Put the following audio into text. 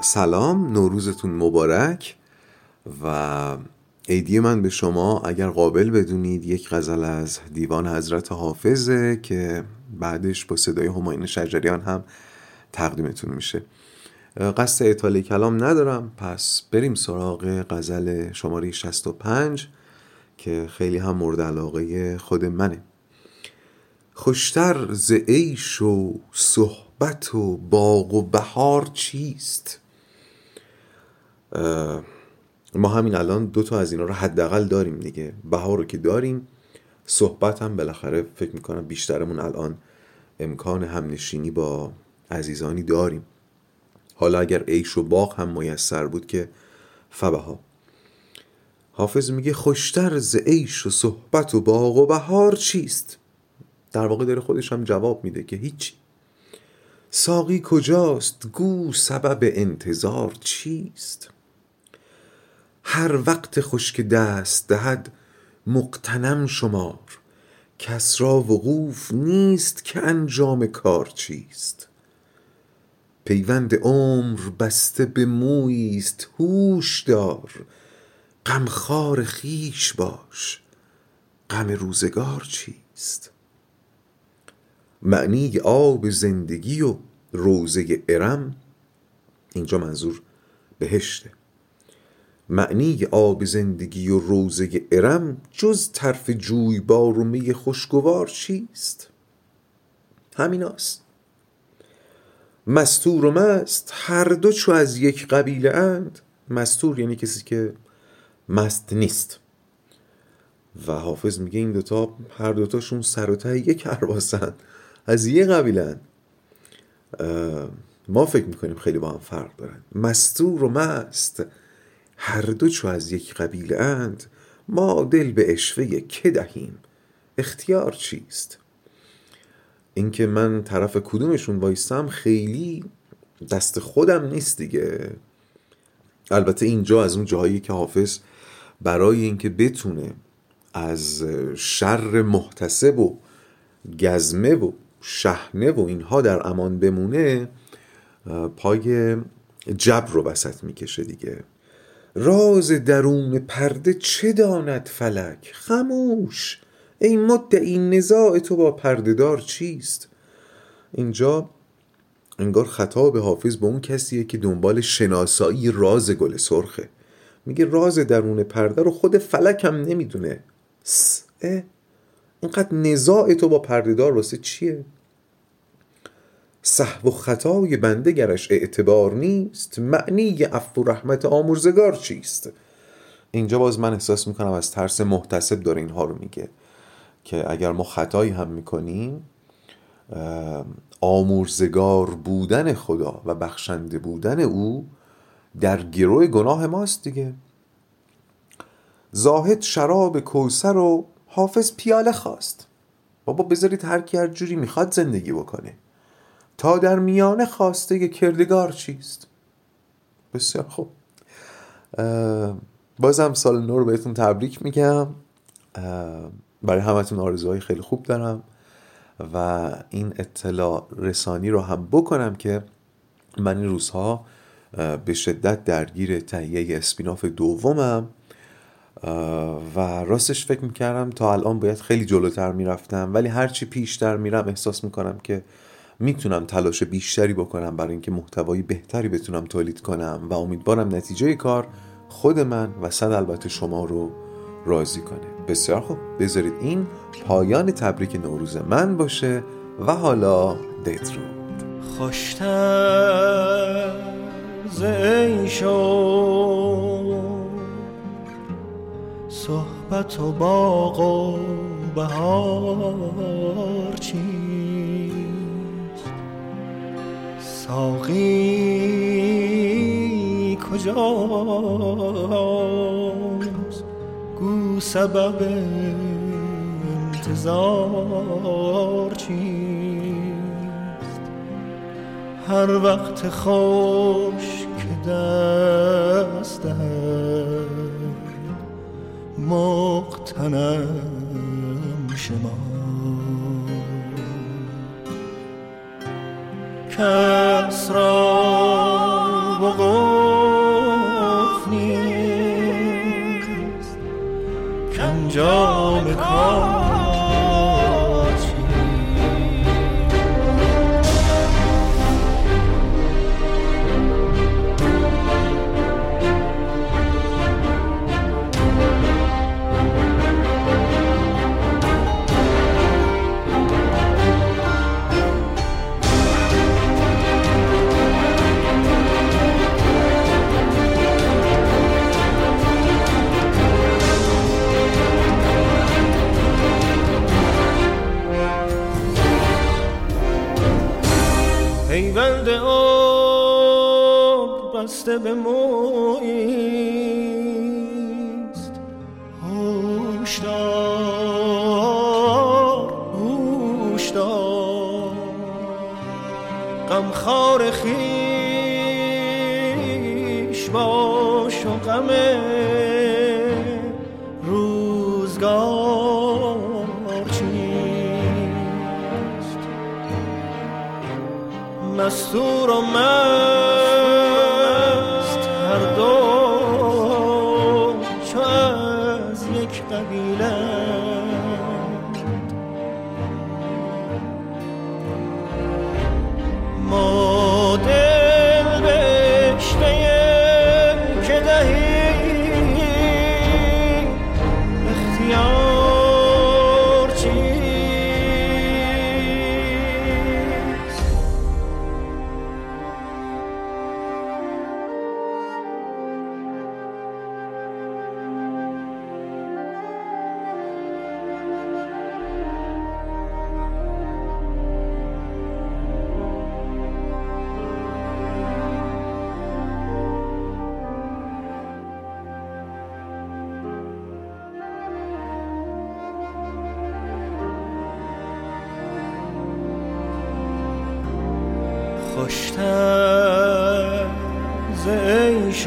سلام نوروزتون مبارک. و عیدی من به شما اگر قابل بدونید یک غزل از دیوان حضرت حافظه که بعدش با صدای هماین شجریان هم تقدیمتون میشه. قصد اطاله کلام ندارم. پس بریم سراغ غزل شماره 65 که خیلی هم مورد علاقه خود منه. خوشتر ز عیش و صحبت و باغ و بهار چیست؟ ما همین الان دو تا از اینا رو حداقل داریم دیگه. بهار رو که داریم صحبت هم بالاخره فکر می‌کنم بیشترمون الان امکان همنشینی با عزیزانی داریم. حالا اگر عیش و باغ هم میسر بود که فبها. حافظ میگه خوشتر ز عیش و صحبت و باغ و بهار چیست؟ در واقع داره خودش هم جواب میده که هیچی. ساقی کجاست؟ گو سبب انتظار چیست؟ هر وقت خشک دست دهد مقتنم شمار. کس را وقوف نیست که انجام کار چیست. پیوند عمر بسته به مویی است هوش دار. غمخوار خویش باش غم روزگار چیست؟ معنی آب زندگی و روزه ارم اینجا منظور بهشته. معنی آب زندگی و روزه ارم جز طرف جویبار می خوشگوار چیست؟ همیناست. مستور و مست هر دو چو از یک قبیله اند. مستور یعنی کسی که مست نیست. و حافظ میگه این دوتا هر دوتاشون سر و ته یک کرباسن از یه قبیله ما فکر می‌کنیم خیلی با هم فرق دارن. مستور و مست هر دو چو از یک قبیله اند ما دل به اشوه که دهیم. اختیار چیست؟ اینکه من طرف کدومشون وایستم خیلی دست خودم نیست دیگه. البته اینجا از اون جاهایی که حافظ برای اینکه بتونه از شر محتسب و گزمه و شهنه و اینها در امان بمونه پای جبر رو وسط می‌کشه دیگه. راز درون پرده چه داند فلک؟ خموش! ای مدعی نزاع تو با پردهدار چیست؟ اینجا انگار خطاب حافظ به اون کسیه که دنبال شناسایی راز گل سرخه. میگه راز درون پرده رو خود فلک هم نمی‌دونه. اینقدر نزاع تو با پردهدار واسه چیه؟ صحو و خطای بنده گرش اعتبار نیست معنی عفو و رحمت آمرزگار چیست؟ اینجا باز من احساس می‌کنم از ترس محتسب داره اینها رو میگه که اگر ما خطایی هم می‌کنیم آمرزگار بودن خدا و بخشنده بودن او در گروه گناه ماست دیگه. زاهد شراب کوسر و حافظ پیاله خواست. بابا بذارید هر کی هر جوری می‌خواد زندگی بکنه. تا در میانه خواسته کردگار چیست؟ بسیار خوب. بازم سال نو رو بهتون تبریک میگم. برای همتون آرزوهای خیلی خوب دارم و این اطلاع رسانی رو هم بکنم که من این روزها به شدت درگیر تهیه اسپیناف دومم. و راستش فکر می‌کردم تا الان باید خیلی جلوتر می‌رفتم ولی هرچی پیشتر میرم احساس می‌کنم که می‌تونم تلاش بیشتری بکنم برای اینکه محتوایی بهتری بتونم تولید کنم و امیدوارم نتیجه کار خود من و صد البته شما رو راضی کنه. بسیار خوب. بذارید این پایان تبریک نوروز من باشه و حالا دیت رو خوشتر صحبت و باغ و بهار چی ساقی کجاست؟ گو سبب انتظار چیست؟ هر وقت خوش که دست مقتنم شما. کس را وقوف نیست کنجا پیوند آب بسته به مویست هوشدار هوشدار. غمخوار خویش باش و غم مستور و مست خوشتر ز عیش